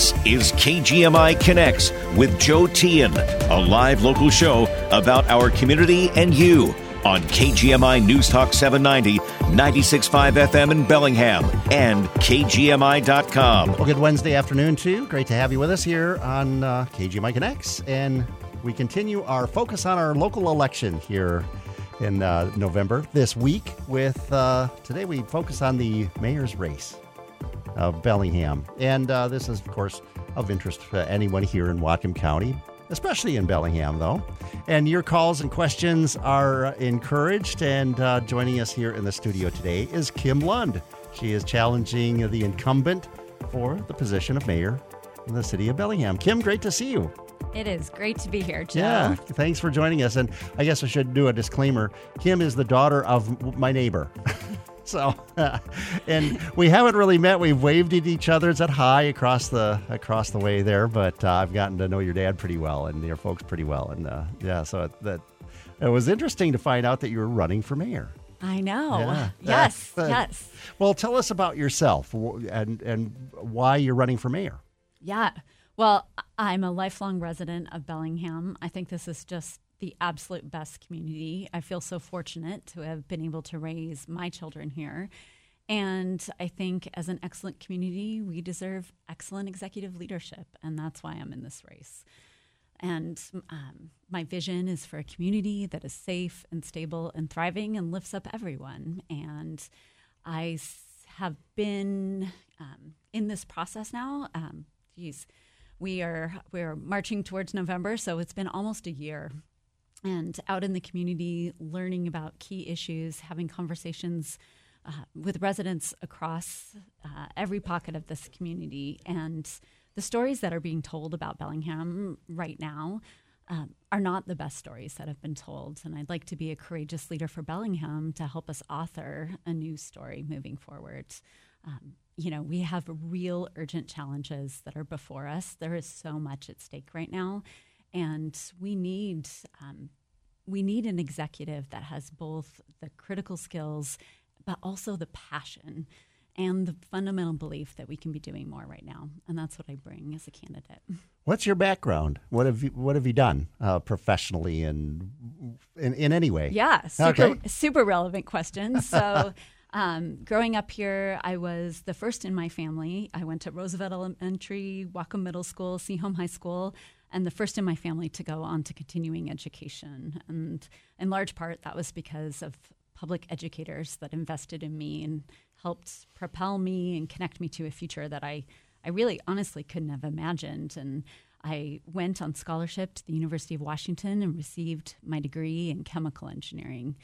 This is KGMI Connects with Joe Teehan, a live local show about our community and you on KGMI News Talk 790, 96.5 FM in Bellingham, and KGMI.com. Well, good Wednesday afternoon, too. Great to have you with us here on uh, KGMI Connects. And we continue our focus on our local election here in uh, November this week with uh, today we focus on the mayor's race of Bellingham. And uh, this is, of course, of interest to anyone here in Whatcom County, especially in Bellingham, though. And your calls and questions are encouraged. And uh, joining us here in the studio today is Kim Lund. She is challenging the incumbent for the position of mayor in the city of Bellingham. Kim, great to see you. It is great to be here, Joe. Yeah, thanks for joining us. And I guess I should do a disclaimer. Kim is the daughter of my neighbor. so, uh, and we haven't really met. We've waved at each other. It's at hi across the across the way there. But uh, I've gotten to know your dad pretty well and your folks pretty well. And uh, yeah, so it, that it was interesting to find out that you were running for mayor. I know. Yeah. Yes, yes. Well, tell us about yourself and and why you're running for mayor. Yeah. Well, I'm a lifelong resident of Bellingham. I think this is just the absolute best community. I feel so fortunate to have been able to raise my children here. And I think as an excellent community, we deserve excellent executive leadership. And that's why I'm in this race. And um, my vision is for a community that is safe and stable and thriving and lifts up everyone. And I have been um, in this process now. Um, geez, we are we are marching towards November, so it's been almost a year. And out in the community, learning about key issues, having conversations uh, with residents across uh, every pocket of this community, and the stories that are being told about Bellingham right now um, are not the best stories that have been told. And I'd like to be a courageous leader for Bellingham to help us author a new story moving forward. Um, you know, we have real urgent challenges that are before us. There is so much at stake right now, and we need um, we need an executive that has both the critical skills, but also the passion and the fundamental belief that we can be doing more right now. And that's what I bring as a candidate. What's your background? What have you What have you done uh, professionally and in, in any way? Yeah, super, Okay. super relevant question. So, um, growing up here, I was the first in my family. I went to Roosevelt Elementary, Whatcom Middle School, Sehome High School, and the first in my family to go on to continuing education. And in large part, that was because of public educators that invested in me and helped propel me and connect me to a future that I, I really honestly couldn't have imagined. And I went on scholarship to the University of Washington and received my degree in chemical engineering.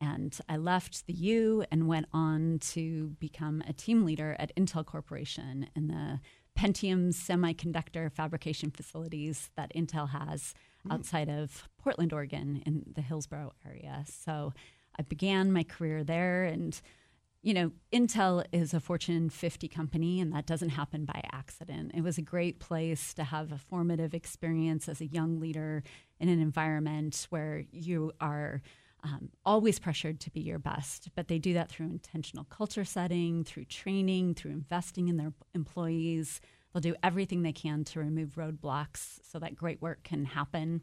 And I left the U and went on to become a team leader at Intel Corporation in the Pentium semiconductor fabrication facilities that Intel has hmm. outside of Portland, Oregon, in the Hillsboro area. So I began my career there and you know, Intel is a Fortune 50 company, and that doesn't happen by accident. It was a great place to have a formative experience as a young leader in an environment where you are um, always pressured to be your best. But they do that through intentional culture setting, through training, through investing in their employees. They'll do everything they can to remove roadblocks so that great work can happen.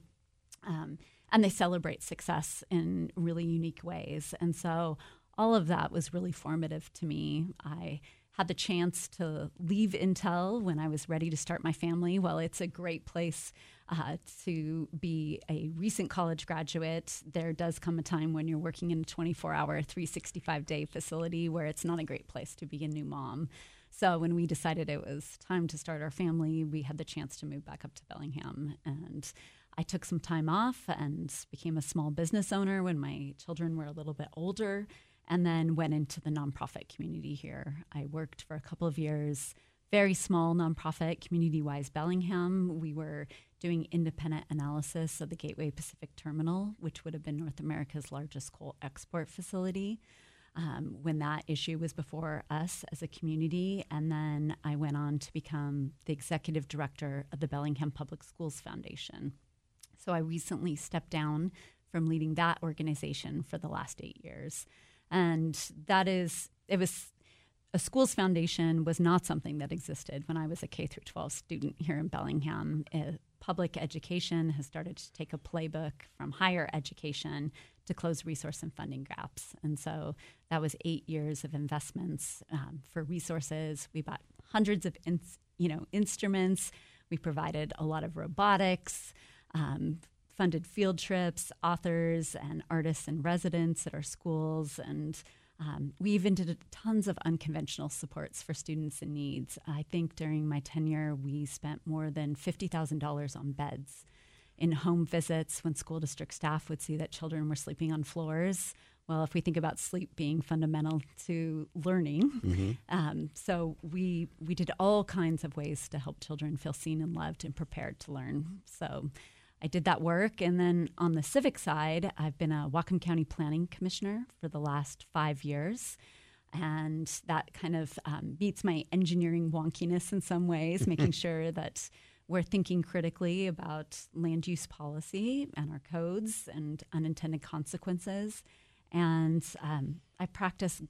Um, and they celebrate success in really unique ways. And so all of that was really formative to me. I had the chance to leave Intel when I was ready to start my family. Well, it's a great place uh, to be a recent college graduate. There does come a time when you're working in a 24 hour, 365 day facility where it's not a great place to be a new mom. So when we decided it was time to start our family, we had the chance to move back up to Bellingham. And I took some time off and became a small business owner when my children were a little bit older and then went into the nonprofit community here. I worked for a couple of years, very small nonprofit, Community Wise Bellingham. We were doing independent analysis of the Gateway Pacific Terminal, which would have been North America's largest coal export facility. Um, when that issue was before us as a community. And then I went on to become the executive director of the Bellingham Public Schools Foundation. So I recently stepped down from leading that organization for the last eight years. And that is, it was a schools foundation was not something that existed when I was a K through 12 student here in Bellingham. Uh, public education has started to take a playbook from higher education to close resource and funding gaps. And so that was eight years of investments um, for resources. We bought hundreds of in, you know instruments. We provided a lot of robotics. Um, funded field trips, authors and artists and residents at our schools, and um, we even did tons of unconventional supports for students in needs. I think during my tenure, we spent more than $50,000 on beds in home visits when school district staff would see that children were sleeping on floors. Well, if we think about sleep being fundamental to learning, mm-hmm. um, so we we did all kinds of ways to help children feel seen and loved and prepared to learn. So I did that work. And then on the civic side, I've been a Whatcom County Planning Commissioner for the last five years. And that kind of um, meets my engineering wonkiness in some ways, making sure that we're thinking critically about land use policy and our codes and unintended consequences. And um, I practice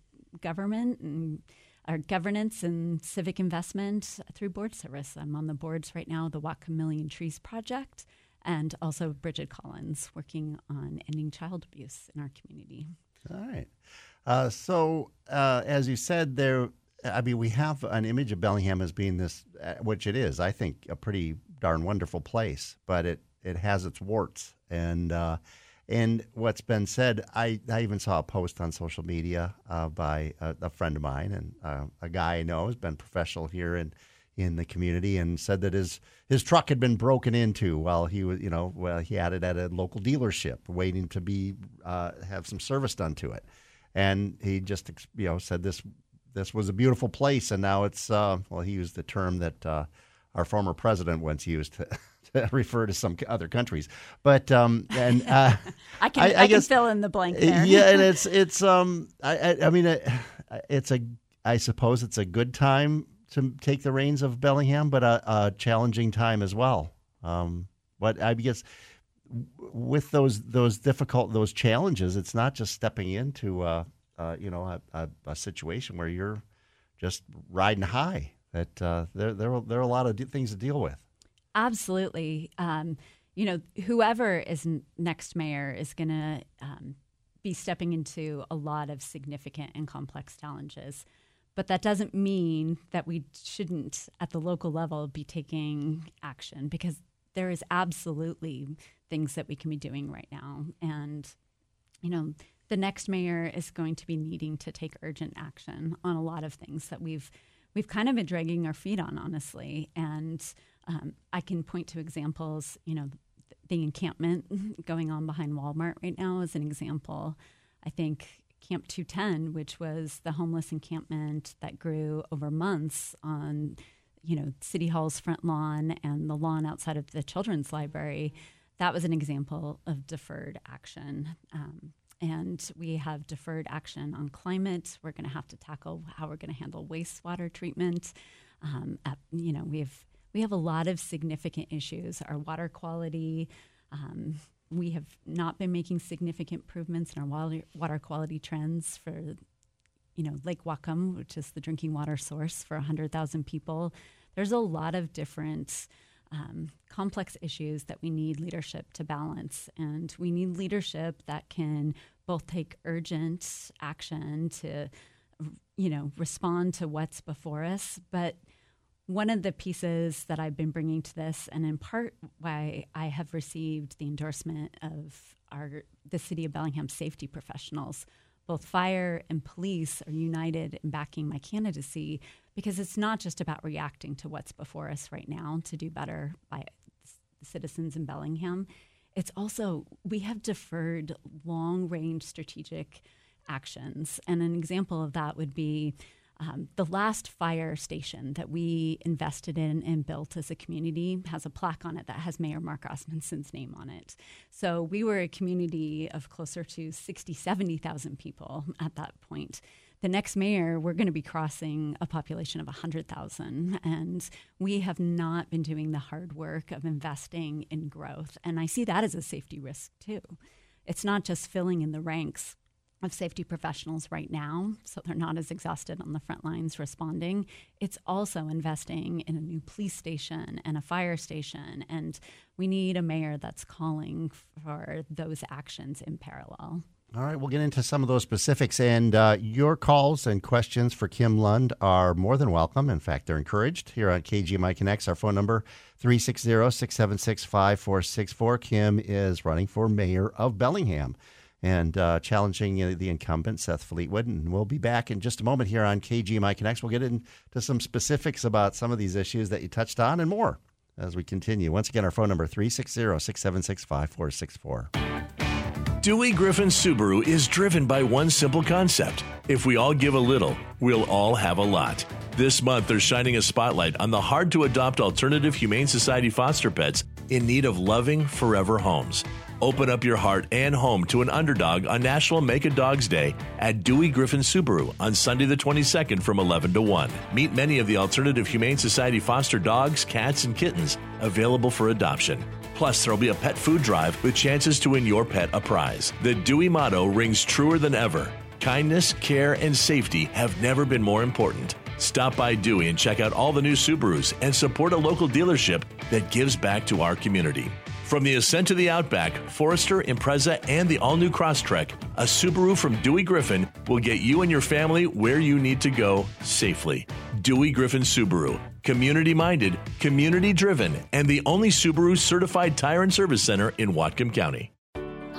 government and our governance and civic investment through board service. I'm on the boards right now, the Whatcom Million Trees Project, and also Brigid Collins working on ending child abuse in our community. All right. Uh, so, uh, as you said, there, I mean, we have an image of Bellingham as being this, uh, which it is, I think, a pretty darn wonderful place, but it, it has its warts. And, uh, and what's been said, I, I even saw a post on social media uh, by a, a, friend of mine and uh, a guy I know has been professional here in in the community and said that his his truck had been broken into while he was you know well he had it at a local dealership waiting to be uh, have some service done to it. And he just you know said this this was a beautiful place and now it's uh, well he used the term that uh, our former president once used to, to refer to some other countries. But um and uh, I can I, I, I guess, can fill in the blank there. Yeah and it's it's um I I, I mean it's a I suppose it's a good time to take the reins of Bellingham, but a, a challenging time as well. Um, but I guess with those those difficult those challenges, it's not just stepping into uh, uh, you know a, a, a, situation where you're just riding high. That uh, there there there are a lot of things to deal with. Absolutely. Um, you know, whoever is next mayor is going to um, be stepping into a lot of significant and complex challenges. But that doesn't mean that we shouldn't, at the local level, be taking action because there is absolutely things that we can be doing right now. And, you know, the next mayor is going to be needing to take urgent action on a lot of things that we've we've kind of been dragging our feet on, honestly. And um, I can point to examples. You know, the encampment going on behind Walmart right now is an example. I think Camp 210, which was the homeless encampment that grew over months on, you know, City Hall's front lawn and the lawn outside of the children's library. That was an example of deferred action. Um, and we have deferred action on climate. We're going to have to tackle how we're going to handle wastewater treatment. Um, at, you know, we have we have a lot of significant issues. Our water quality, um, we have not been making significant improvements in our water, quality trends for, you know, Lake Whatcom, which is the drinking water source for 100,000 people. There's a lot of different um, complex issues that we need leadership to balance. And we need leadership that can both take urgent action to, you know, respond to what's before us, but – one of the pieces that I've been bringing to this, and in part why I have received the endorsement of our the City of Bellingham safety professionals, both fire and police are united in backing my candidacy because it's not just about reacting to what's before us right now to do better by citizens in Bellingham. It's also we have deferred long range strategic actions, and an example of that would be um, the last fire station that we invested in and built as a community has a plaque on it that has Mayor Mark Asmundson's name on it. So we were a community of closer to 60, 70,000 people at that point. The next mayor, we're going to be crossing a population of 100,000. And we have not been doing the hard work of investing in growth. And I see that as a safety risk too. It's not just filling in the ranks of safety professionals right now, so they're not as exhausted on the front lines responding. It's also investing in a new police station and a fire station, and we need a mayor that's calling for those actions in parallel. All right, we'll get into some of those specifics. And uh, your calls and questions for Kim Lund are more than welcome. In fact, they're encouraged here on KGMI Connects. Our phone number, 360 676 5464. Kim is running for mayor of Bellingham and uh, challenging uh, the incumbent, Seth Fleetwood. And we'll be back in just a moment here on KGMI Connects. We'll get into some specifics about some of these issues that you touched on and more as we continue. Once again, our phone number, 360 676 5464. Dewey Griffin Subaru is driven by one simple concept. If we all give a little, we'll all have a lot. This month, they're shining a spotlight on the hard to adopt alternative Humane Society foster pets in need of loving forever homes. Open up your heart and home to an underdog on National Make a Dog's Day at Dewey Griffin Subaru on Sunday the 22nd from 11 to 1. Meet many of the Alternative Humane Society foster dogs, cats, and kittens available for adoption. Plus, there'll be a pet food drive with chances to win your pet a prize. The Dewey motto rings truer than ever. Kindness, care, and safety have never been more important. Stop by Dewey and check out all the new Subarus and support a local dealership that gives back to our community. From the Ascent to the Outback, Forester, Impreza, and the all new Crosstrek, a Subaru from Dewey Griffin will get you and your family where you need to go safely. Dewey Griffin Subaru. Community minded, community driven, and the only Subaru certified tire and service center in Whatcom County.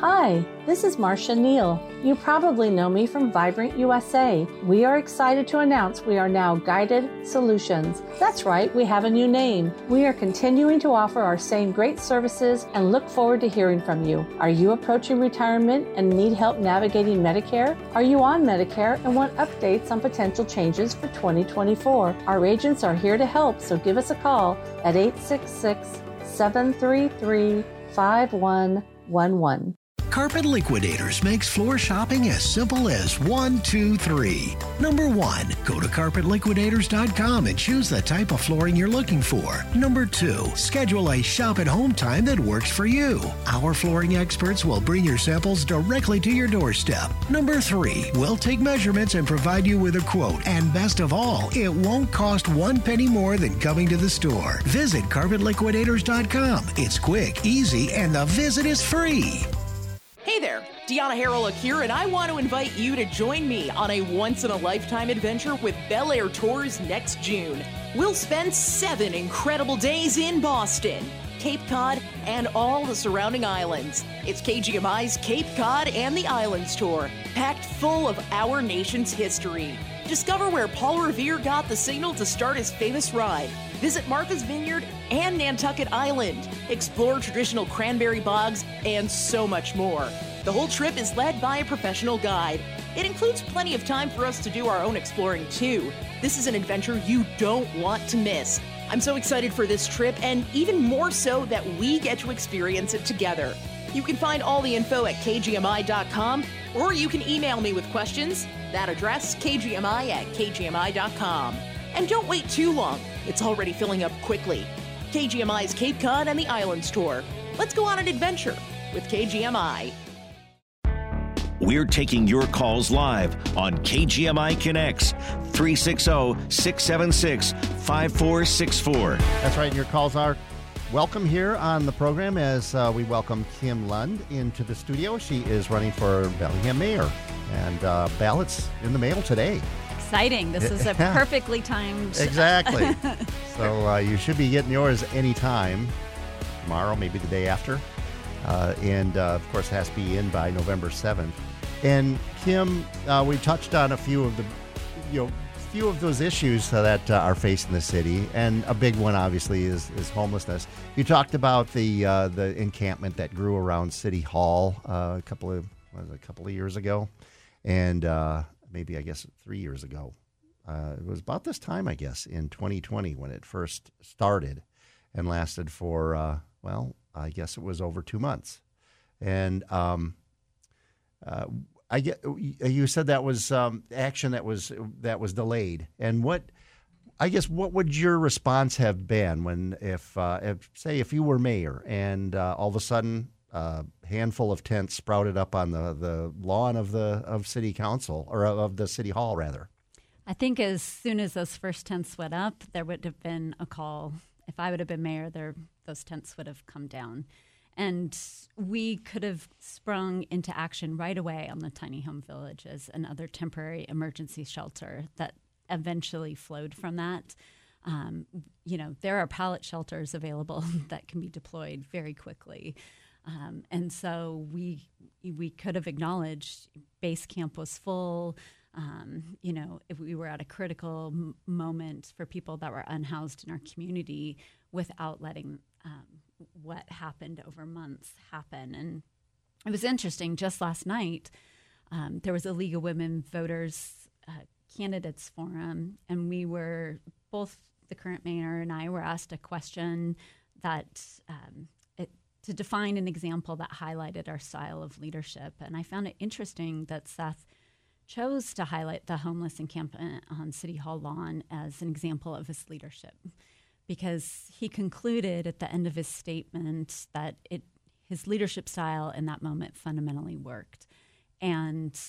Hi, this is Marcia Neal. You probably know me from Vibrant USA. We are excited to announce we are now Guided Solutions. That's right, we have a new name. We are continuing to offer our same great services and look forward to hearing from you. Are you approaching retirement and need help navigating Medicare? Are you on Medicare and want updates on potential changes for 2024? Our agents are here to help, so give us a call at 866 733 5111. Carpet Liquidators makes floor shopping as simple as one, two, three. Number one, go to carpetliquidators.com and choose the type of flooring you're looking for. Number two, schedule a shop at home time that works for you. Our flooring experts will bring your samples directly to your doorstep. Number three, we'll take measurements and provide you with a quote. And best of all, it won't cost one penny more than coming to the store. Visit carpetliquidators.com. It's quick, easy, and the visit is free. Hey there, Deanna Harrell here, and I want to invite you to join me on a once in a lifetime adventure with Bel Air Tours next June. We'll spend seven incredible days in Boston, Cape Cod, and all the surrounding islands. It's KGMI's Cape Cod and the Islands Tour, packed full of our nation's history. Discover where Paul Revere got the signal to start his famous ride. Visit Martha's Vineyard and Nantucket Island. Explore traditional cranberry bogs and so much more. The whole trip is led by a professional guide. It includes plenty of time for us to do our own exploring too. This is an adventure you don't want to miss. I'm so excited for this trip and even more so that we get to experience it together. You can find all the info at kgmi.com or you can email me with questions. That address, kgmi at kgmi.com. And don't wait too long, it's already filling up quickly. KGMI's Cape Cod and the Islands Tour. Let's go on an adventure with KGMI. We're taking your calls live on KGMI Connects 360 676 5464. That's right. Your calls are welcome here on the program as uh, we welcome Kim Lund into the studio. She is running for Bellingham Mayor, and uh, ballots in the mail today. Exciting. This is a perfectly timed. Exactly. so uh, you should be getting yours anytime tomorrow, maybe the day after. Uh, and uh, of course, it has to be in by November 7th. And Kim, uh, we touched on a few of the, you know, few of those issues that uh, are facing the city, and a big one obviously is is homelessness. You talked about the uh, the encampment that grew around City Hall uh, a couple of what a couple of years ago, and uh, maybe I guess three years ago. Uh, it was about this time, I guess, in 2020 when it first started and lasted for, uh, well, I guess it was over two months. And um, uh, I get you said that was um, action that was that was delayed. And what I guess what would your response have been when if, uh, if say if you were mayor and uh, all of a sudden a handful of tents sprouted up on the, the lawn of the of city council or of the city hall rather. I think as soon as those first tents went up, there would have been a call. If I would have been mayor, there those tents would have come down. And we could have sprung into action right away on the tiny home villages and other temporary emergency shelter that eventually flowed from that. Um, you know, there are pallet shelters available that can be deployed very quickly. Um, and so we we could have acknowledged base camp was full. Um, you know, if we were at a critical m- moment for people that were unhoused in our community without letting um, what happened over months happen. And it was interesting. Just last night, um, there was a League of Women Voters uh, Candidates Forum, and we were both the current mayor and I were asked a question that um, to define an example that highlighted our style of leadership. And I found it interesting that Seth chose to highlight the homeless encampment on City Hall lawn as an example of his leadership because he concluded at the end of his statement that it his leadership style in that moment fundamentally worked. And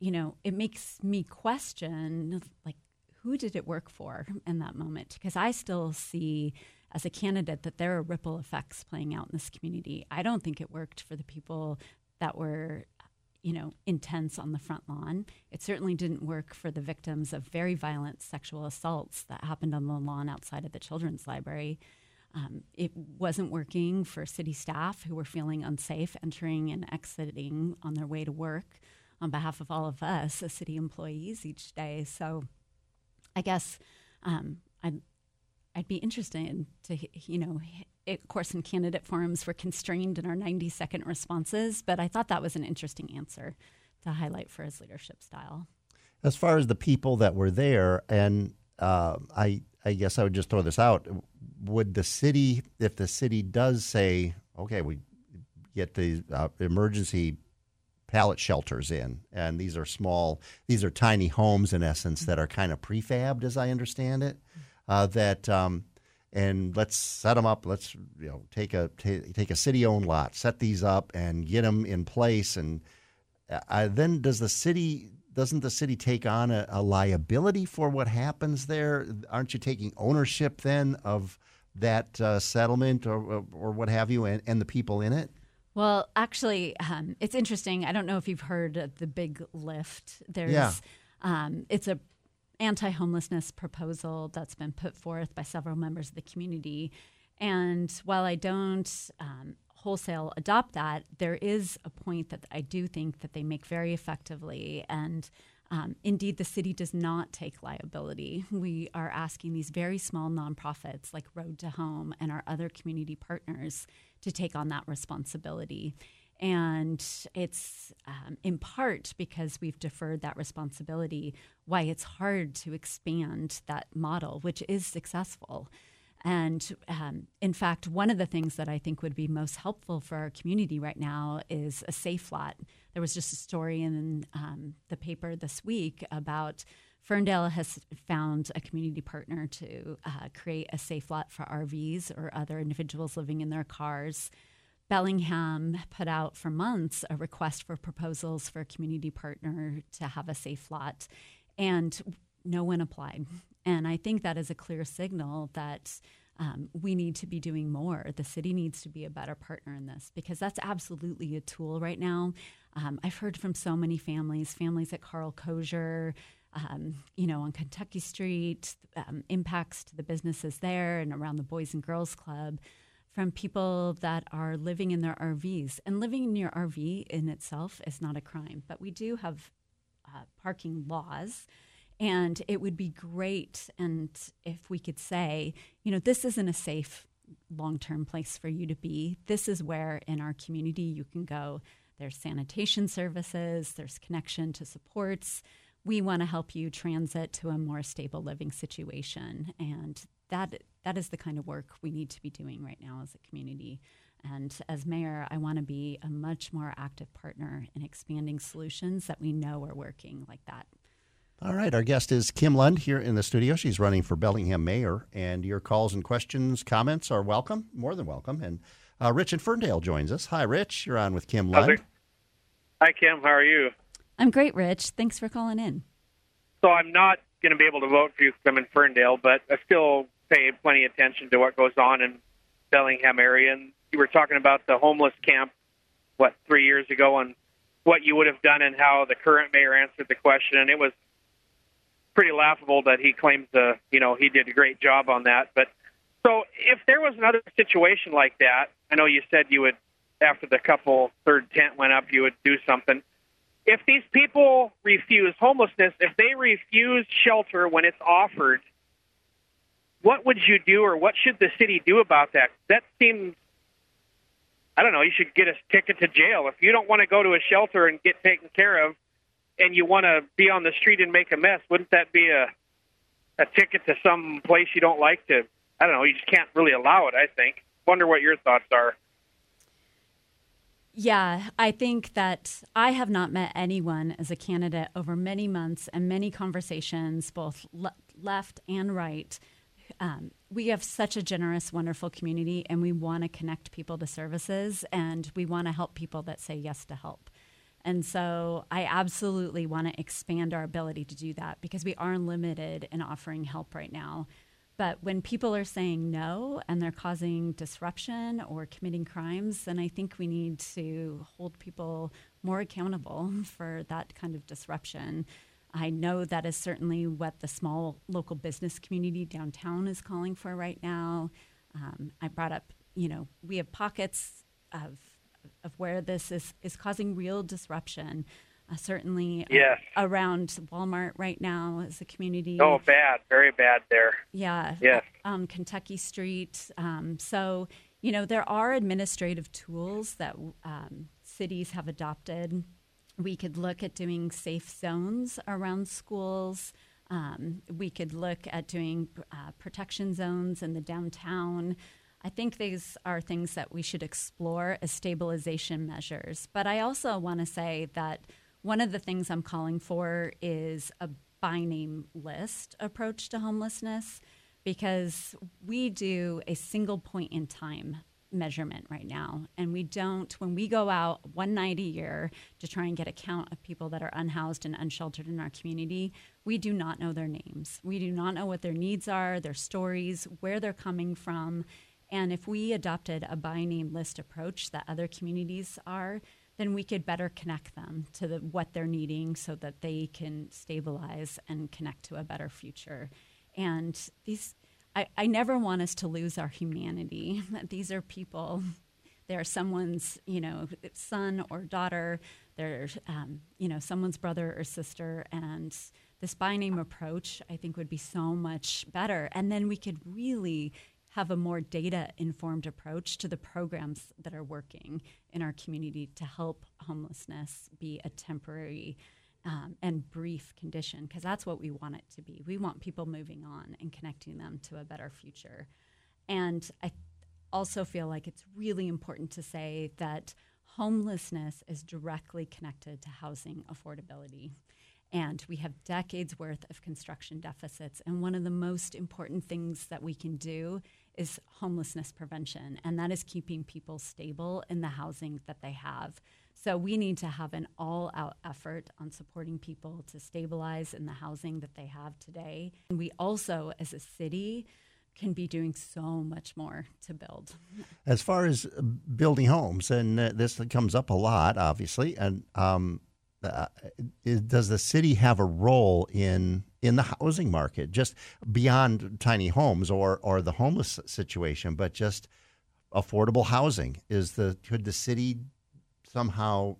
you know, it makes me question like who did it work for in that moment? Because I still see as a candidate that there are ripple effects playing out in this community. I don't think it worked for the people that were you know, intense on the front lawn. It certainly didn't work for the victims of very violent sexual assaults that happened on the lawn outside of the children's library. Um, it wasn't working for city staff who were feeling unsafe entering and exiting on their way to work on behalf of all of us as city employees each day. So I guess um, I'd, I'd be interested to, you know, it, of course, in candidate forums, we're constrained in our 90 second responses, but I thought that was an interesting answer to highlight for his leadership style. As far as the people that were there, and uh, I, I guess I would just throw this out: Would the city, if the city does say, "Okay, we get the uh, emergency pallet shelters in, and these are small, these are tiny homes in essence that are kind of prefabbed, as I understand it," uh, that um, and let's set them up. Let's you know take a t- take a city owned lot, set these up, and get them in place. And uh, then does the city doesn't the city take on a, a, liability for what happens there? Aren't you taking ownership then of that uh, settlement or or what have you, and, and the people in it? Well, actually, um, it's interesting. I don't know if you've heard of the big lift. There's yeah. Um, it's a anti homelessness proposal that's been put forth by several members of the community. And while I don't um, wholesale adopt that, there is a point that I do think that they make very effectively. And um, indeed, the city does not take liability. We are asking these very small nonprofits like Road to Home and our other community partners to take on that responsibility. And it's um, in part because we've deferred that responsibility why it's hard to expand that model, which is successful. And um, in fact, one of the things that I think would be most helpful for our community right now is a safe lot. There was just a story in um, the paper this week about Ferndale has found a community partner to uh, create a safe lot for RVs or other individuals living in their cars. Bellingham put out for months a request for proposals for a community partner to have a safe lot, and no one applied. And I think that is a clear signal that um, we need to be doing more. The city needs to be a better partner in this because that's absolutely a tool right now. Um, I've heard from so many families, families at Carl Cozier, um, you know, on Kentucky Street, um, impacts to the businesses there and around the Boys and Girls Club from people that are living in their RVs. And living in your RV in itself is not a crime, but we do have uh, parking laws. And it would be great and if we could say, you know, this isn't a safe long-term place for you to be. This is where in our community you can go. There's sanitation services, there's connection to supports. We want to help you transit to a more stable living situation and that that is the kind of work we need to be doing right now as a community. And as mayor, I want to be a much more active partner in expanding solutions that we know are working like that. All right, our guest is Kim Lund here in the studio. She's running for Bellingham mayor, and your calls and questions, comments are welcome, more than welcome. And Uh, Rich in Ferndale joins us. Hi, Rich. You're on with Kim Lund. Hi, Kim. How are you? I'm great, Rich. Thanks for calling in. So I'm not going to be able to vote for you because I'm in Ferndale, but I still pay plenty of attention to what goes on in Bellingham area. And you were talking about the homeless camp, what, three years ago, and what you would have done and how the current mayor answered the question. And it was pretty laughable that he claims, uh, you know, he did a great job on that. But so if there was another situation like that, I know you said you would, after the couple third tent went up, you would do something. If these people refuse homelessness, if they refuse shelter when it's offered, what would you do or what should the city do about that? That seems, I don't know, you should get a ticket to jail. If you don't want to go to a shelter and get taken care of and you want to be on the street and make a mess, wouldn't that be a, a ticket to some place you don't like to? I don't know, you just can't really allow it, I think. Wonder what your thoughts are. Yeah, I think that I have not met anyone as a candidate over many months and many conversations, both le- left and right. Um, we have such a generous, wonderful community, and we want to connect people to services, and we want to help people that say yes to help. And so I absolutely want to expand our ability to do that because we are limited in offering help right now. But when people are saying no and they're causing disruption or committing crimes, then I think we need to hold people more accountable for that kind of disruption. I know that is certainly what the small local business community downtown is calling for right now. Um, I brought up, you know, we have pockets of of where this is, is causing real disruption. Uh, certainly uh, around Walmart right now as a community. Oh, bad, very bad there. Yeah. Yes. On Kentucky Street. Um, so, you know, there are administrative tools that um, cities have adopted. We could look at doing safe zones around schools. Um, we could look at doing uh, protection zones in the downtown. I think these are things that we should explore as stabilization measures. But I also want to say that one of the things I'm calling for is a by name list approach to homelessness because we do a single point in time measurement right now. And we don't, when we go out one night a year to try and get a count of people that are unhoused and unsheltered in our community, we do not know their names. We do not know what their needs are, their stories, where they're coming from. And if we adopted a by name list approach that other communities are, then we could better connect them to the, what they're needing so that they can stabilize and connect to a better future. And these, I, I never want us to lose our humanity. These are people. They're someone's, you know, son or daughter. They're, um, you know, someone's brother or sister. And this by name approach, I think, would be so much better. And then we could really have a more data informed approach to the programs that are working in our community to help homelessness be a temporary um, and brief condition because that's what we want it to be. We want people moving on and connecting them to a better future. And I also feel like it's really important to say that homelessness is directly connected to housing affordability. And we have decades worth of construction deficits. And one of the most important things that we can do is homelessness prevention, and that is keeping people stable in the housing that they have. So we need to have an all out effort on supporting people to stabilize in the housing that they have today. And we also, as a city, can be doing so much more to build. As far as uh, building homes, and uh, this comes up a lot, obviously, and um, uh, is, does the city have a role in in the housing market, just beyond tiny homes or or the homeless situation, but just affordable housing? Is the could the city somehow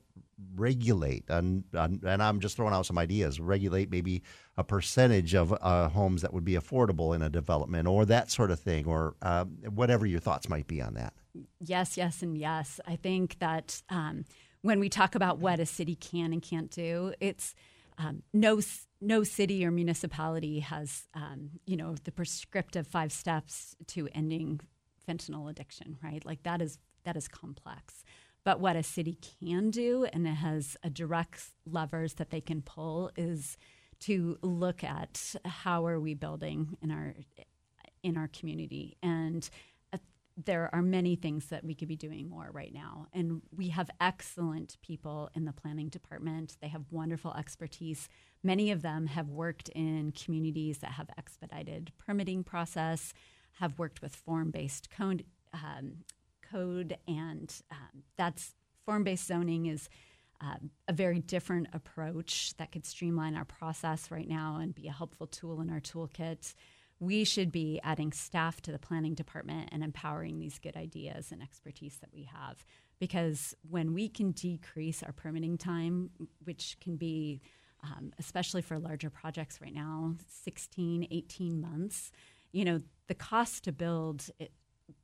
regulate and and I'm just throwing out some ideas regulate maybe a percentage of uh, homes that would be affordable in a development or that sort of thing or uh, whatever your thoughts might be on that Yes, yes, and yes. I think that um, when we talk about what a city can and can't do, it's um, no no city or municipality has um, you know the prescriptive five steps to ending fentanyl addiction, right? Like that is that is complex. But what a city can do, and it has a direct levers that they can pull, is to look at how are we building in our in our community and there are many things that we could be doing more right now. And we have excellent people in the planning department. They have wonderful expertise. Many of them have worked in communities that have expedited permitting process, have worked with form-based code, um, code and um, that's form-based zoning is uh, a very different approach that could streamline our process right now and be a helpful tool in our toolkit we should be adding staff to the planning department and empowering these good ideas and expertise that we have. Because when we can decrease our permitting time, which can be, um, especially for larger projects right now, 16, 18 months, you know, the cost to build it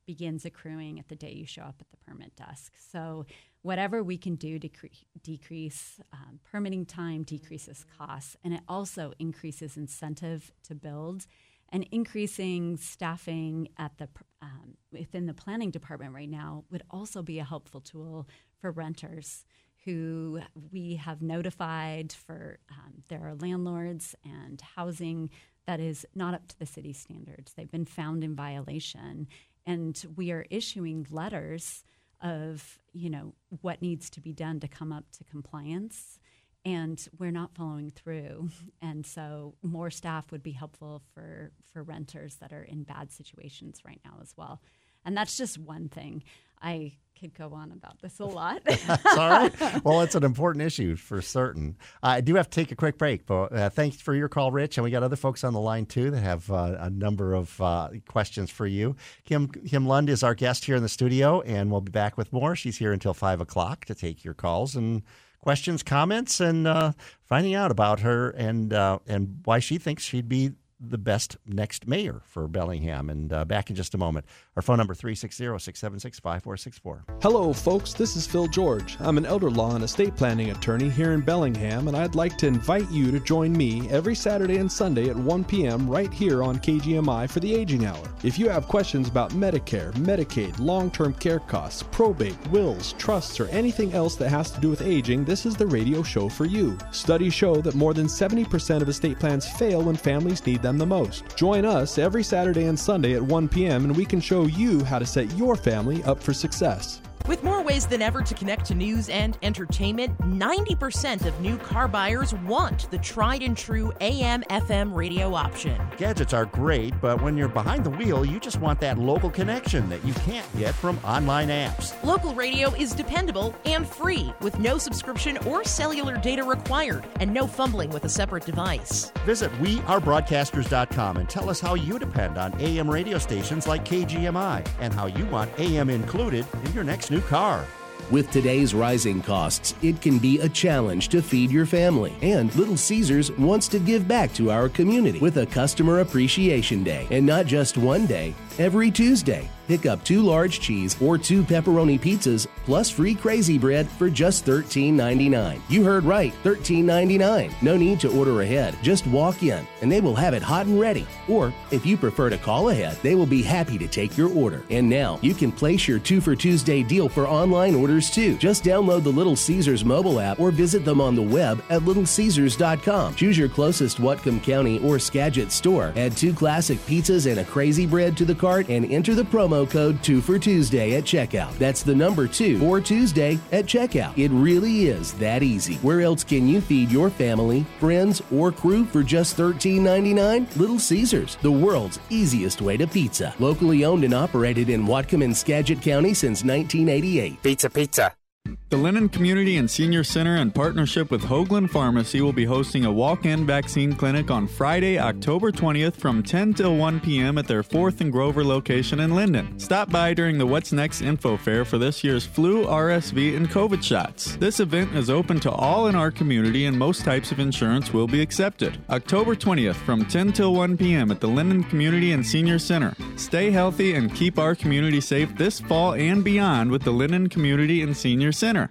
begins accruing at the day you show up at the permit desk. So, whatever we can do to cre- decrease um, permitting time decreases costs, and it also increases incentive to build and increasing staffing at the um, within the planning department right now would also be a helpful tool for renters who we have notified for um, there are landlords and housing that is not up to the city standards. They've been found in violation, and we are issuing letters of you know what needs to be done to come up to compliance and we're not following through. And so more staff would be helpful for, for renters that are in bad situations right now as well. And that's just one thing. I could go on about this a lot. Sorry. Well, it's an important issue for certain. I do have to take a quick break, but uh, thanks for your call, Rich. And we got other folks on the line too that have uh, a number of uh, questions for you. Kim Kim Lund is our guest here in the studio, and we'll be back with more. She's here until five o'clock to take your calls and questions, comments, and uh, finding out about her and uh, and why she thinks she'd be the best next mayor for Bellingham. And uh, back in just a moment. Our phone number 360-676-5464. Hello, folks. This is Phil George. I'm an elder law and estate planning attorney here in Bellingham, and I'd like to invite you to join me every Saturday and Sunday at 1 p.m. right here on KGMI for the Aging Hour. If you have questions about Medicare, Medicaid, long-term care costs, probate, wills, trusts, or anything else that has to do with aging, this is the radio show for you. Studies show that more than 70% of estate plans fail when families need them them the most. Join us every Saturday and Sunday at 1 p.m. and we can show you how to set your family up for success. With more ways than ever to connect to news and entertainment, 90% of new car buyers want the tried and true AM FM radio option. Gadgets are great, but when you're behind the wheel, you just want that local connection that you can't get from online apps. Local radio is dependable and free, with no subscription or cellular data required, and no fumbling with a separate device. Visit wearebroadcasters.com and tell us how you depend on AM radio stations like KGMI and how you want AM included in your next new new car. With today's rising costs, it can be a challenge to feed your family. And Little Caesars wants to give back to our community with a Customer Appreciation Day. And not just one day, every Tuesday. Pick up two large cheese or two pepperoni pizzas plus free crazy bread for just $13.99. You heard right, $13.99. No need to order ahead. Just walk in and they will have it hot and ready. Or if you prefer to call ahead, they will be happy to take your order. And now you can place your two for Tuesday deal for online orders too. Just download the Little Caesars mobile app or visit them on the web at littlecaesars.com. Choose your closest Whatcom County or Skagit store. Add two classic pizzas and a crazy bread to the cart and enter the promo promo code 2 for Tuesday at checkout. That's the number 2 for Tuesday at checkout. It really is that easy. Where else can you feed your family, friends, or crew for just $13.99? Little Caesars, the world's easiest way to pizza. Locally owned and operated in Whatcom and Skagit County since 1988. Pizza, pizza. The Lynden Community and Senior Center, in partnership with Hoagland Pharmacy, will be hosting a walk in vaccine clinic on Friday, October 20th from 10 till 1 p.m. at their 4th and Grover location in Lynden. Stop by during the What's Next info fair for this year's flu, RSV, and COVID shots. This event is open to all in our community and most types of insurance will be accepted. October 20th from 10 till 1 p.m. at the Lynden Community and Senior Center. Stay healthy and keep our community safe this fall and beyond with the Lynden Community and Senior Center. Center.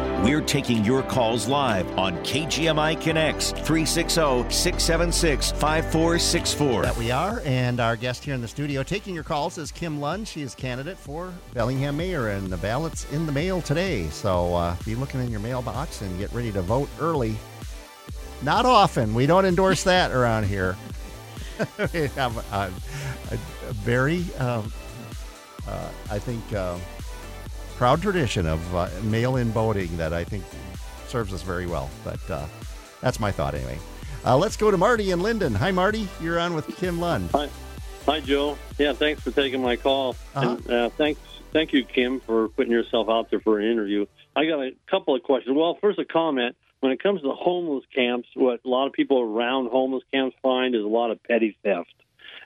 We're taking your calls live on KGMI Connects 360 676 5464. That we are, and our guest here in the studio taking your calls is Kim Lund. She is candidate for Bellingham Mayor, and the ballot's in the mail today. So uh, be looking in your mailbox and get ready to vote early. Not often. We don't endorse that around here. we have a, a, a very, um, uh, I think, uh, proud tradition of uh, mail-in voting that I think serves us very well. But uh, that's my thought anyway. Uh, let's go to Marty in Lynden. Hi, Marty. You're on with Kim Lund. Hi, hi, Joe. Yeah, thanks for taking my call, Uh-huh. and uh, thanks, thank you, Kim, for putting yourself out there for an interview. I got a couple of questions. Well, first, a comment. When it comes to homeless camps, what a lot of people around homeless camps find is a lot of petty theft,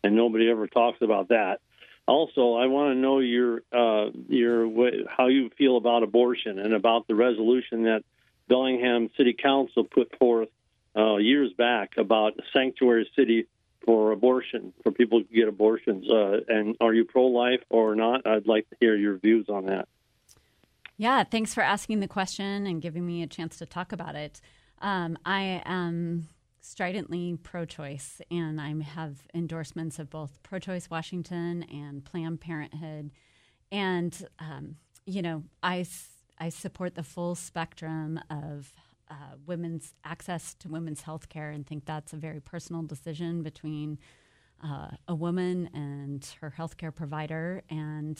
and nobody ever talks about that. Also, I want to know your uh, your how you feel about abortion and about the resolution that Bellingham City Council put forth uh, years back about sanctuary city for abortion for people to get abortions. Uh, and are you pro-life or not? I'd like to hear your views on that. Yeah, thanks for asking the question and giving me a chance to talk about it. Um, I am stridently pro choice, and I have endorsements of both Pro Choice Washington and Planned Parenthood. And, um, you know, I, I support the full spectrum of uh, women's access to women's health care and think that's a very personal decision between uh, a woman and her healthcare provider. And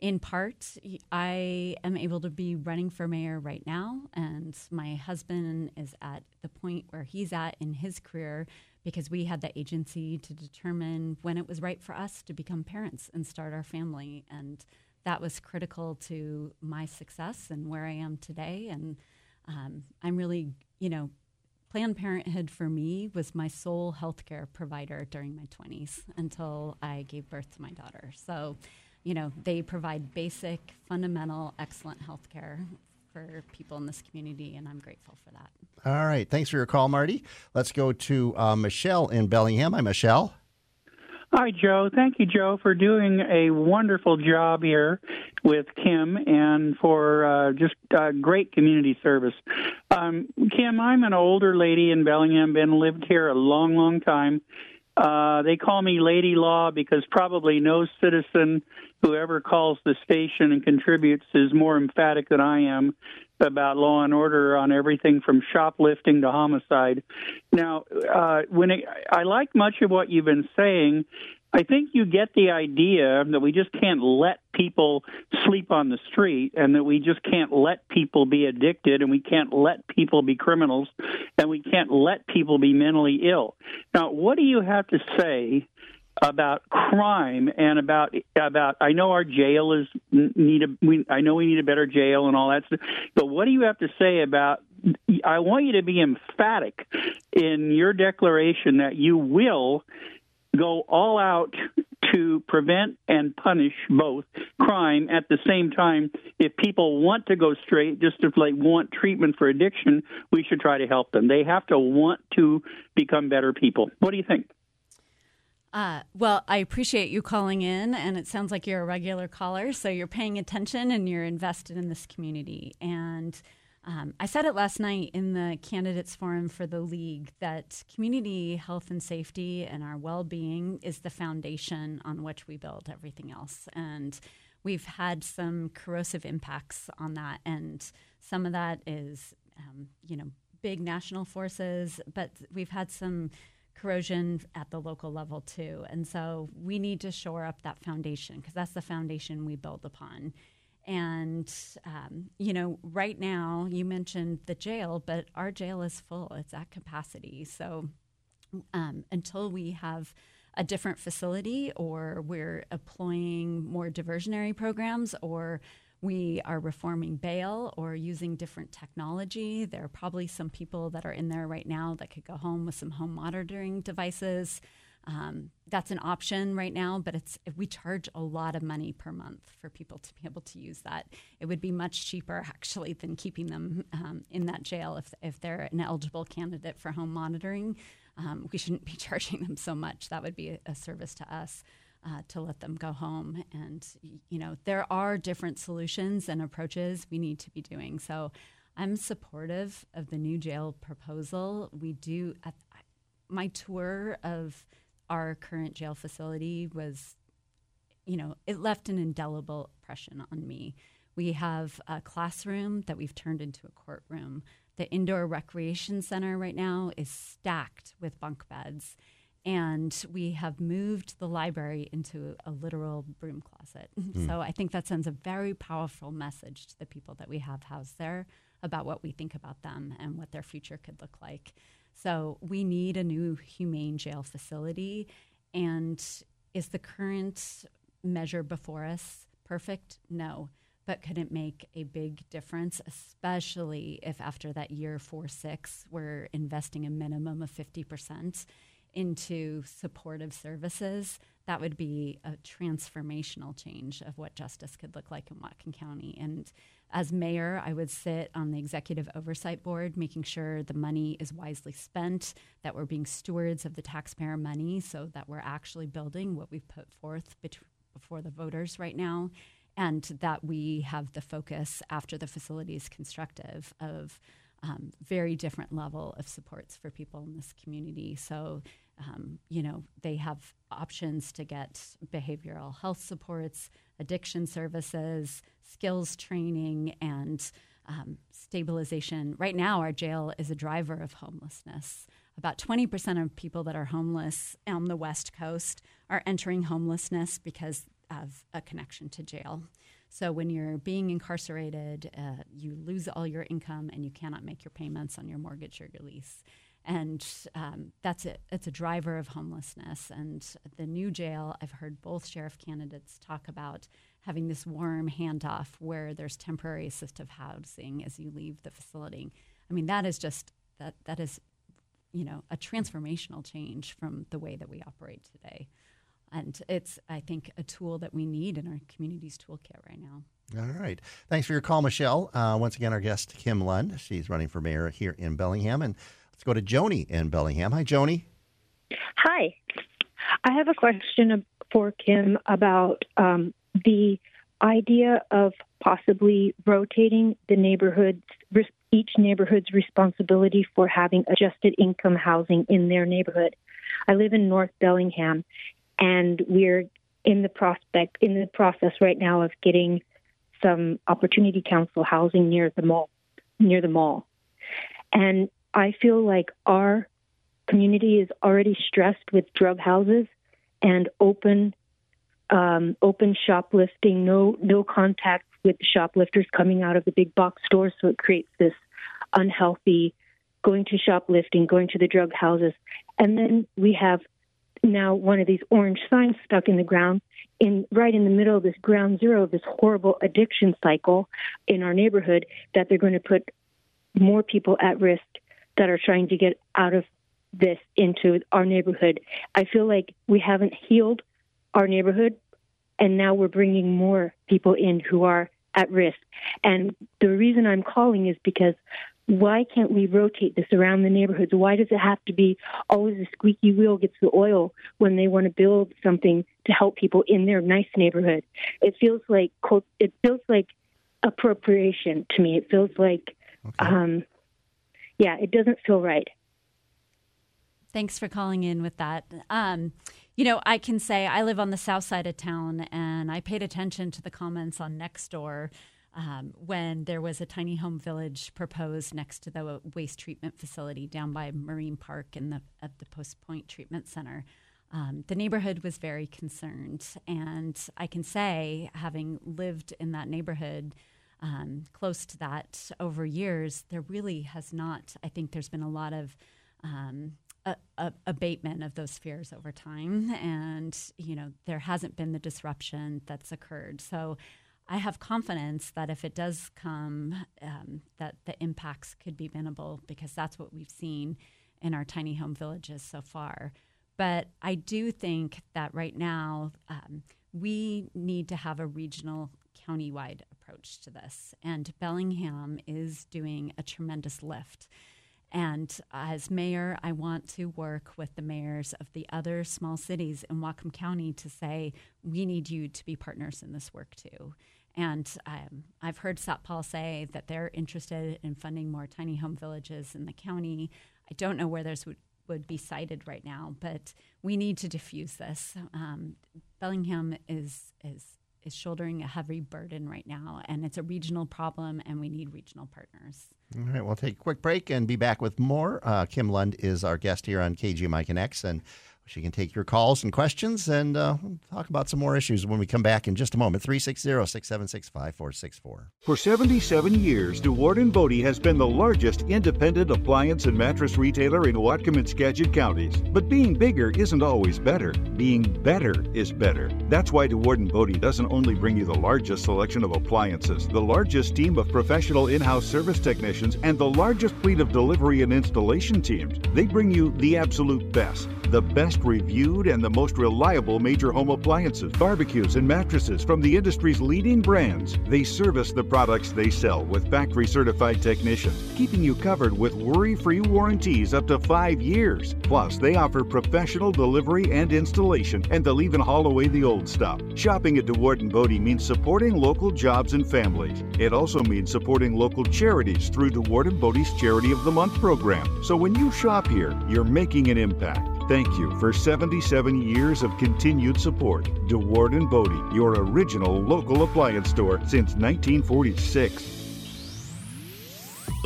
in part, I am able to be running for mayor right now, and my husband is at the point where he's at in his career because we had the agency to determine when it was right for us to become parents and start our family. And that was critical to my success and where I am today. And um, I'm really, you know, Planned Parenthood for me was my sole healthcare provider during my 20s until I gave birth to my daughter. So, you know, they provide basic, fundamental, excellent healthcare for people in this community, and I'm grateful for that. All right. Thanks for your call, Marty. Let's go to uh, Michelle in Bellingham. Hi, Michelle. Hi, Joe. Thank you, Joe, for doing a wonderful job here with Kim and for uh, just uh, great community service. Um, Kim, I'm an older lady in Bellingham, been lived here a long, long time. Uh, they call me Lady Law because probably no citizen who ever calls the station and contributes is more emphatic than I am about law and order on everything from shoplifting to homicide. Now, uh, when it, I like much of what you've been saying, I think you get the idea that we just can't let people sleep on the street and that we just can't let people be addicted and we can't let people be criminals and we can't let people be mentally ill. Now, what do you have to say about crime and about about I know our jail is need a we I know we need a better jail and all that stuff, but what do you have to say about I want you to be emphatic in your declaration that you will go all out to prevent and punish both crime at the same time. If people want to go straight just if they want treatment for addiction we should try to help them. They have to want to become better people. What do you think? Uh, well, I appreciate you calling in, and it sounds like you're a regular caller, so you're paying attention and you're invested in this community. And um, I said it last night in the candidates forum for the league that community health and safety and our well-being is the foundation on which we build everything else. And we've had some corrosive impacts on that, and some of that is, um, you know, big national forces, but we've had some corrosion at the local level too. And so we need to shore up that foundation because that's the foundation we build upon. And, um, you know, right now you mentioned the jail, but our jail is full, it's at capacity. So um, until we have a different facility or we're employing more diversionary programs or We are reforming bail or using different technology. There are probably some people that are in there right now that could go home with some home monitoring devices. Um, that's an option right now, but it's we charge a lot of money per month for people to be able to use that. It would be much cheaper actually than keeping them um, in that jail if if they're an eligible candidate for home monitoring. Um, we shouldn't be charging them so much. That would be a, a service to us. Uh, to let them go home. And, you know, there are different solutions and approaches we need to be doing. So I'm supportive of the new jail proposal. We do, my tour of our current jail facility was, you know, it left an indelible impression on me. We have a classroom that we've turned into a courtroom. The indoor recreation center right now is stacked with bunk beds and we have moved the library into a literal broom closet. Mm. So I think that sends a very powerful message to the people that we have housed there about what we think about them and what their future could look like. So we need a new humane jail facility. And is the current measure before us perfect? No. But could it make a big difference, especially if after that year four, six, we're investing a minimum of 50%? Into supportive services, that would be a transformational change of what justice could look like in Whatcom County. And as mayor, I would sit on the executive oversight board, making sure the money is wisely spent, that we're being stewards of the taxpayer money, so that we're actually building what we've put forth bet- before the voters right now, and that we have the focus after the facility is constructive of um, very different level of supports for people in this community. So um, you know, they have options to get behavioral health supports, addiction services, skills training, and um, stabilization. Right now, our jail is a driver of homelessness. About 20% of people that are homeless on the West Coast are entering homelessness because of a connection to jail. So when you're being incarcerated, uh, you lose all your income and you cannot make your payments on your mortgage or your lease and um, that's it. It's a driver of homelessness. And the new jail, I've heard both sheriff candidates talk about having this warm handoff where there's temporary assistive housing as you leave the facility. I mean, that is just that that is, you know, a transformational change from the way that we operate today. And it's, I think, a tool that we need in our community's toolkit right now. All right. Thanks for your call, Michelle. Uh, once again, our guest, Kim Lund. She's running for mayor here in Bellingham. And Let's go to Joni in Bellingham. Hi, Joni. Hi. I have a question for Kim about um, the idea of possibly rotating the neighborhoods, each neighborhood's responsibility for having adjusted income housing in their neighborhood. I live in North Bellingham, and we're in the prospect in the process right now of getting some opportunity council housing near the mall near the mall. And I feel like our community is already stressed with drug houses and open um, open shoplifting, no no contact with shoplifters coming out of the big box stores, so it creates this unhealthy going to shoplifting, going to the drug houses, and then we have now one of these orange signs stuck in the ground in right in the middle of this ground zero of this horrible addiction cycle in our neighborhood that they're going to put more people at risk that are trying to get out of this into our neighborhood. I feel like we haven't healed our neighborhood, and now we're bringing more people in who are at risk. And the reason I'm calling is because why can't we rotate this around the neighborhoods? Why does it have to be always the squeaky wheel gets the oil when they want to build something to help people in their nice neighborhood? It feels like it feels like appropriation to me. It feels like okay. um, yeah, it doesn't feel right. Thanks for calling in with that. Um, you know, I can say I live on the south side of town, and I paid attention to the comments on Nextdoor um, when there was a tiny home village proposed next to the waste treatment facility down by Marine Park in the at the Post Point Treatment Center. Um, the neighborhood was very concerned, and I can say, having lived in that neighborhood um, close to that over years, there really has not. I think there's been a lot of um, a, a abatement of those fears over time, and you know there hasn't been the disruption that's occurred. So. I have confidence that if it does come, um, that the impacts could be minimal because that's what we've seen in our tiny home villages so far. But I do think that right now um, we need to have a regional, countywide approach to this. And Bellingham is doing a tremendous lift. And as mayor, I want to work with the mayors of the other small cities in Whatcom County to say, we need you to be partners in this work too. And um, I've heard Satpal say that they're interested in funding more tiny home villages in the county. I don't know where those would, would be sited right now, but we need to diffuse this. Um, Bellingham is is is shouldering a heavy burden right now, and it's a regional problem, and we need regional partners. All right, we'll take a quick break and be back with more. Uh, Kim Lund is our guest here on KGMI Connects, and she can take your calls and questions and uh, talk about some more issues when we come back in just a moment. 360 676 5464. For 77 years, Dewaard and Bode has been the largest independent appliance and mattress retailer in Whatcom and Skagit counties. But being bigger isn't always better. Being better is better. That's why Dewaard and Bode doesn't only bring you the largest selection of appliances, the largest team of professional in house service technicians, and the largest fleet of delivery and installation teams. They bring you the absolute best the best reviewed and the most reliable major home appliances, barbecues, and mattresses from the industry's leading brands. They service the products they sell with factory certified technicians, keeping you covered with worry free warranties up to five years. Plus, they offer professional delivery and installation, and they'll even haul away the old stuff. Shopping at Dewaard and Bode means supporting local jobs and families. It also means supporting local charities through Dewaard and Bode's Charity of the Month program. So when you shop here, you're making an impact. Thank you for 77 years of continued support. Dewaard and Bode, your original local appliance store since 1946.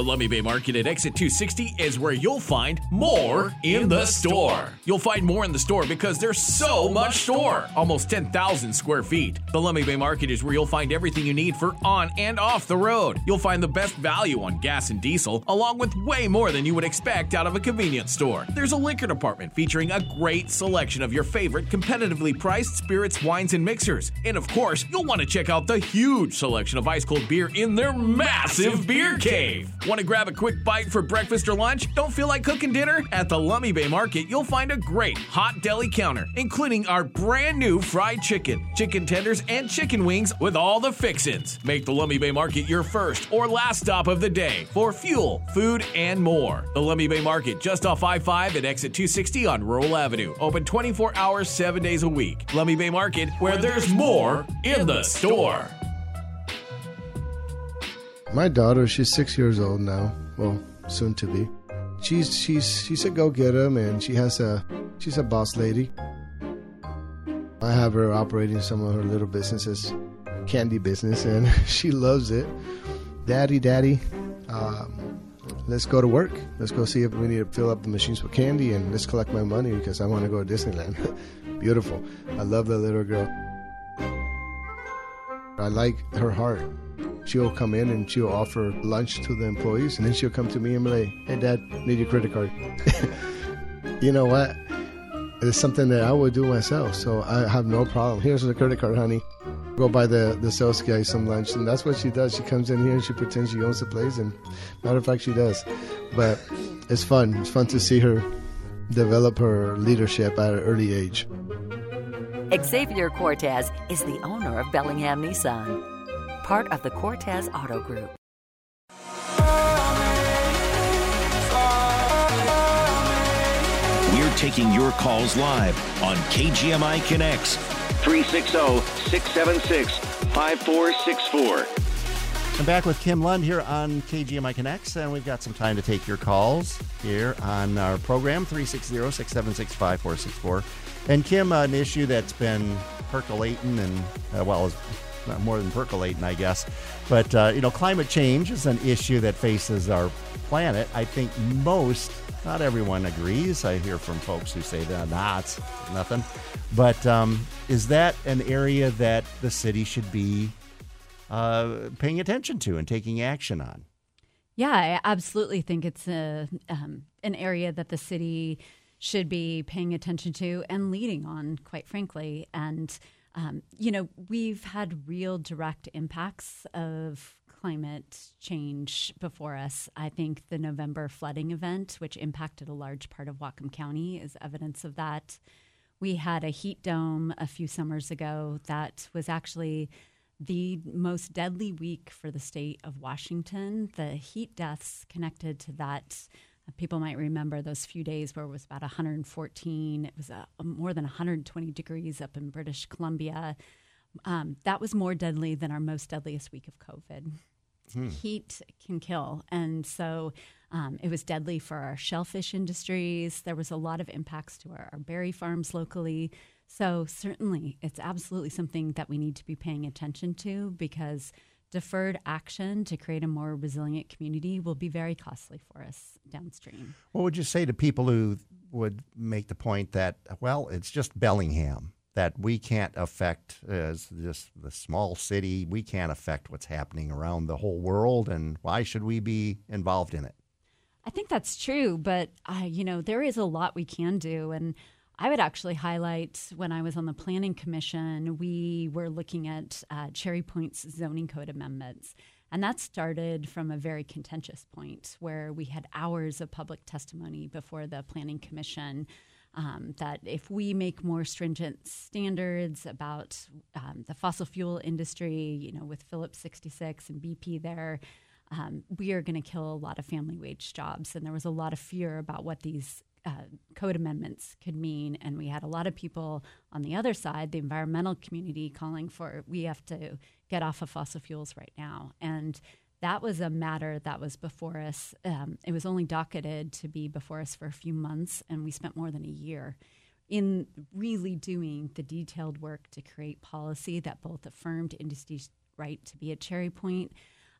The Lummi Bay Market at Exit 260 is where you'll find more in the store. You'll find more in the store because there's so much store, almost 10,000 square feet. The Lummi Bay Market is where you'll find everything you need for on and off the road. You'll find the best value on gas and diesel, along with way more than you would expect out of a convenience store. There's a liquor department featuring a great selection of your favorite competitively priced spirits, wines, and mixers. And of course, you'll want to check out the huge selection of ice cold beer in their massive beer cave. Want to grab a quick bite for breakfast or lunch? Don't feel like cooking dinner? At the Lummi Bay Market, you'll find a great hot deli counter, including our brand new fried chicken, chicken tenders, and chicken wings with all the fixins. Make the Lummi Bay Market your first or last stop of the day for fuel, food, and more. The Lummi Bay Market, just off I 5 at exit 260 on Rural Avenue. Open 24 hours, 7 days a week. Lummi Bay Market, where there's more in the store. My daughter, she's six years old now. Well, soon to be. She's she's she's a go getter, and she has a she's a boss lady. I have her operating some of her little businesses, candy business, and she loves it. Daddy, daddy, um, let's go to work. Let's go see if we need to fill up the machines with candy, and let's collect my money because I want to go to Disneyland. Beautiful. I love that little girl. I like her heart she'll come in and she'll offer lunch to the employees, and then she'll come to me and be like, "Hey, Dad, need your credit card." you know what? It's something that I would do myself, so I have no problem. Here's the credit card, honey. Go buy the the sales guy some lunch, and that's what she does. She comes in here and she pretends she owns the place, and matter of fact, she does. But it's fun. It's fun to see her develop her leadership at an early age. Xavier Cortez is the owner of Bellingham Nissan part of the Cortez Auto Group. We're taking your calls live on KGMI Connects 360 676 5464. I'm back with Kim Lund here on KGMI Connects, and we've got some time to take your calls here on our program 360 676 5464. And Kim, an issue that's been percolating and, uh, well, not more than percolating, I guess. But, uh, you know, climate change is an issue that faces our planet. I think most, not everyone agrees. I hear from folks who say that, nah, it's nothing. But um, is that an area that the city should be uh, paying attention to and taking action on? Yeah, I absolutely think it's a, um, an area that the city should be paying attention to and leading on, quite frankly. And um, you know, we've had real direct impacts of climate change before us. I think the November flooding event, which impacted a large part of Whatcom County, is evidence of that. We had a heat dome a few summers ago that was actually the most deadly week for the state of Washington. The heat deaths connected to that. People might remember those few days where it was about 114. It was uh, more than 120 degrees up in British Columbia. Um, that was more deadly than our most deadliest week of COVID. Hmm. Heat can kill. And so um, it was deadly for our shellfish industries. There was a lot of impacts to our, our berry farms locally. So, certainly, it's absolutely something that we need to be paying attention to because deferred action to create a more resilient community will be very costly for us downstream. What would you say to people who would make the point that, well, it's just Bellingham, that we can't affect as just the small city, we can't affect what's happening around the whole world, and why should we be involved in it? I think that's true, but uh, you know there is a lot we can do, and I would actually highlight when I was on the Planning Commission, we were looking at uh, Cherry Point's zoning code amendments. And that started from a very contentious point where we had hours of public testimony before the Planning Commission. Um, that if we make more stringent standards about um, the fossil fuel industry, you know, with Phillips 66 and BP there, um, we are going to kill a lot of family wage jobs. And there was a lot of fear about what these uh, code amendments could mean. And we had a lot of people on the other side, the environmental community, calling for we have to get off of fossil fuels right now. And that was a matter that was before us. Um, it was only docketed to be before us for a few months, and we spent more than a year in really doing the detailed work to create policy that both affirmed industry's right to be at Cherry Point,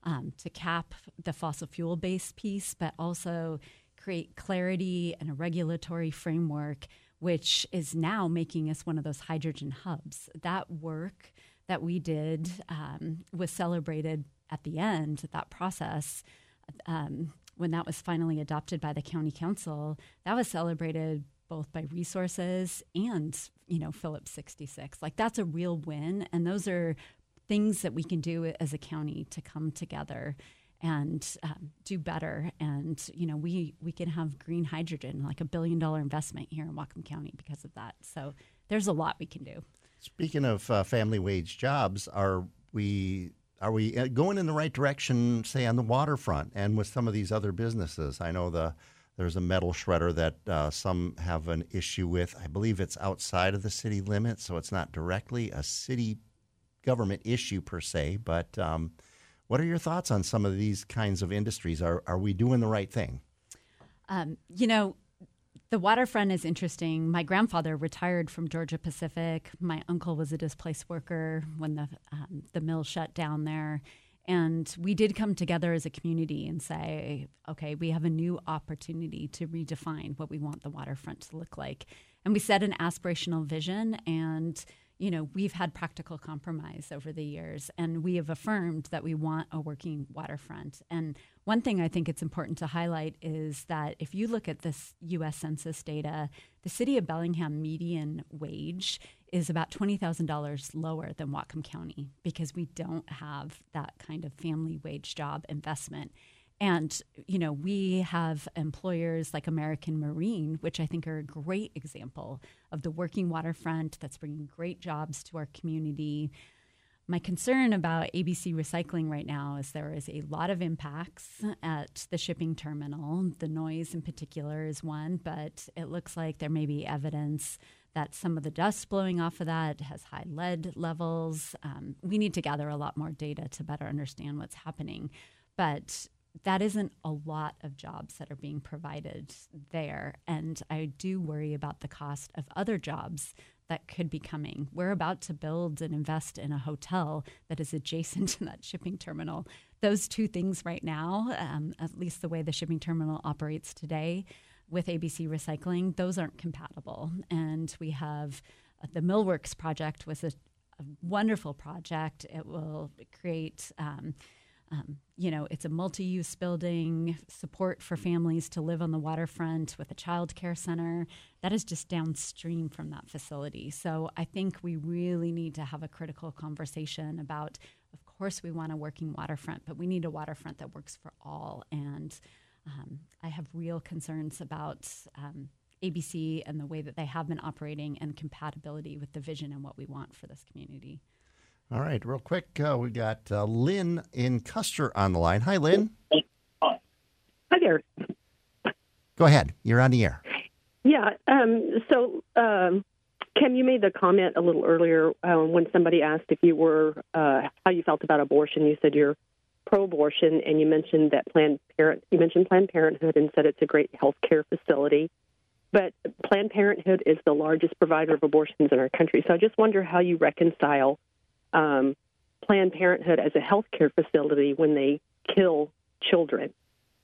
um, to cap the fossil fuel based piece, but also create clarity and a regulatory framework, which is now making us one of those hydrogen hubs. That work that we did um, was celebrated at the end, of that process. Um, when that was finally adopted by the county council, that was celebrated both by RE Sources and you know Phillips 66. Like that's a real win, and those are things that we can do as a county to come together and um, do better. And you know, we we can have green hydrogen, like a billion dollar investment here in Whatcom County because of that. So there's a lot we can do. Speaking of uh, family wage jobs, are we are we uh, going in the right direction, say on the waterfront and with some of these other businesses? I know the there's a metal shredder that uh, some have an issue with. I believe it's outside of the city limits, so it's not directly a city government issue per se. But um, what are your thoughts on some of these kinds of industries? Are are we doing the right thing? Um, you know, the waterfront is interesting. My grandfather retired from Georgia Pacific. My uncle was a displaced worker when the um, the mill shut down there, and we did come together as a community and say, okay, we have a new opportunity to redefine what we want the waterfront to look like, and we set an aspirational vision and you know, we've had practical compromise over the years, and we have affirmed that we want a working waterfront. And one thing I think it's important to highlight is that if you look at this U.S. Census data, the city of Bellingham median wage is about $20,000 lower than Whatcom County because we don't have that kind of family wage job investment. And, you know, we have employers like American Marine, which I think are a great example of the working waterfront that's bringing great jobs to our community. My concern about ABC recycling right now is there is a lot of impacts at the shipping terminal. The noise, in particular, is one, but it looks like there may be evidence that some of the dust blowing off of that has high lead levels. Um, we need to gather a lot more data to better understand what's happening. But that isn't a lot of jobs that are being provided there. And I do worry about the cost of other jobs that could be coming. We're about to build and invest in a hotel that is adjacent to that shipping terminal. Those two things right now, um, at least the way the shipping terminal operates today with ABC Recycling, those aren't compatible. And we have uh, the Millworks project was a, a wonderful project. It will create. Um, Um, you know, it's a multi use building, support for families to live on the waterfront with a child care center. That is just downstream from that facility. So I think we really need to have a critical conversation about, of course, we want a working waterfront, but we need a waterfront that works for all. And um, I have real concerns about. Um, ABC and the way that they have been operating and compatibility with the vision and what we want for this community. All right, real quick, uh, we got uh, Lynn in Custer on the line. Hi, Lynn. Hi there. Go ahead. You're on the air. Yeah. Um, so, um, Kim, you made the comment a little earlier uh, when somebody asked if you were uh, how you felt about abortion. You said you're pro-abortion, and you mentioned that Planned Parent. You mentioned Planned Parenthood and said it's a great health care facility. But Planned Parenthood is the largest provider of abortions in our country. So I just wonder how you reconcile um, Planned Parenthood as a healthcare facility when they kill children.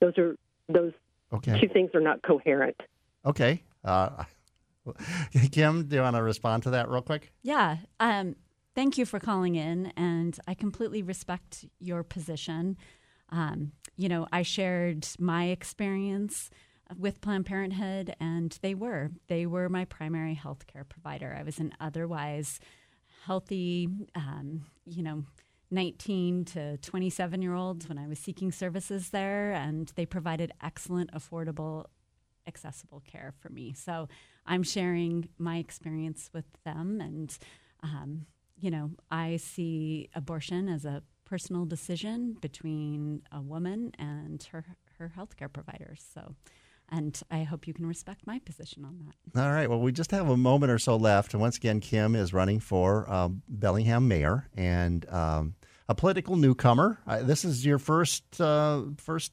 Those are those okay. two things are not coherent. Okay. Uh, Kim, do you want to respond to that real quick? Yeah. Um, thank you for calling in, and I completely respect your position. Um, you know, I shared my experience with Planned Parenthood, and they were. They were my primary health care provider. I was an otherwise healthy, um, you know, 19 to 27 year olds when I was seeking services there, and they provided excellent, affordable, accessible care for me. So I'm sharing my experience with them, and, um, you know, I see abortion as a personal decision between a woman and her her healthcare providers. So and I hope you can respect my position on that. All right. Well, we just have a moment or so left. And once again, Kim is running for um, Bellingham mayor and um, a political newcomer. Uh, this is your first uh, first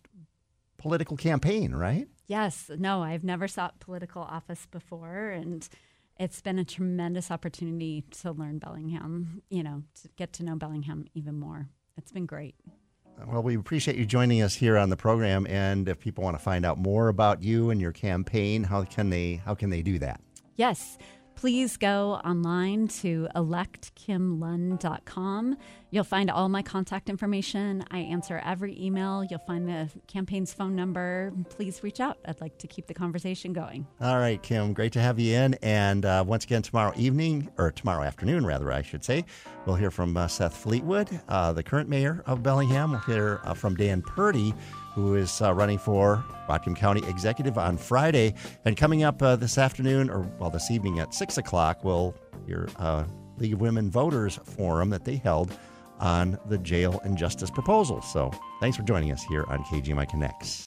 political campaign, right? Yes. No, I've never sought political office before, and it's been a tremendous opportunity to learn Bellingham. You know, to get to know Bellingham even more. It's been great. Well, we appreciate you joining us here on the program. And if people want to find out more about you and your campaign, how can they how can they do that? Yes please go online to electkimlund.com. You'll find all my contact information. I answer every email. You'll find the campaign's phone number. Please reach out. I'd like to keep the conversation going. All right, Kim, great to have you in. And uh, once again, tomorrow evening, or tomorrow afternoon, rather, I should say, we'll hear from uh, Seth Fleetwood, uh, the current mayor of Bellingham. We'll hear uh, from Dan Purdy who is uh, running for Whatcom County Executive on Friday. And coming up uh, this afternoon, or well, this evening at 6 o'clock, we'll hear uh, League of Women Voters Forum that they held on the jail and justice proposal. So thanks for joining us here on KGMI Connects.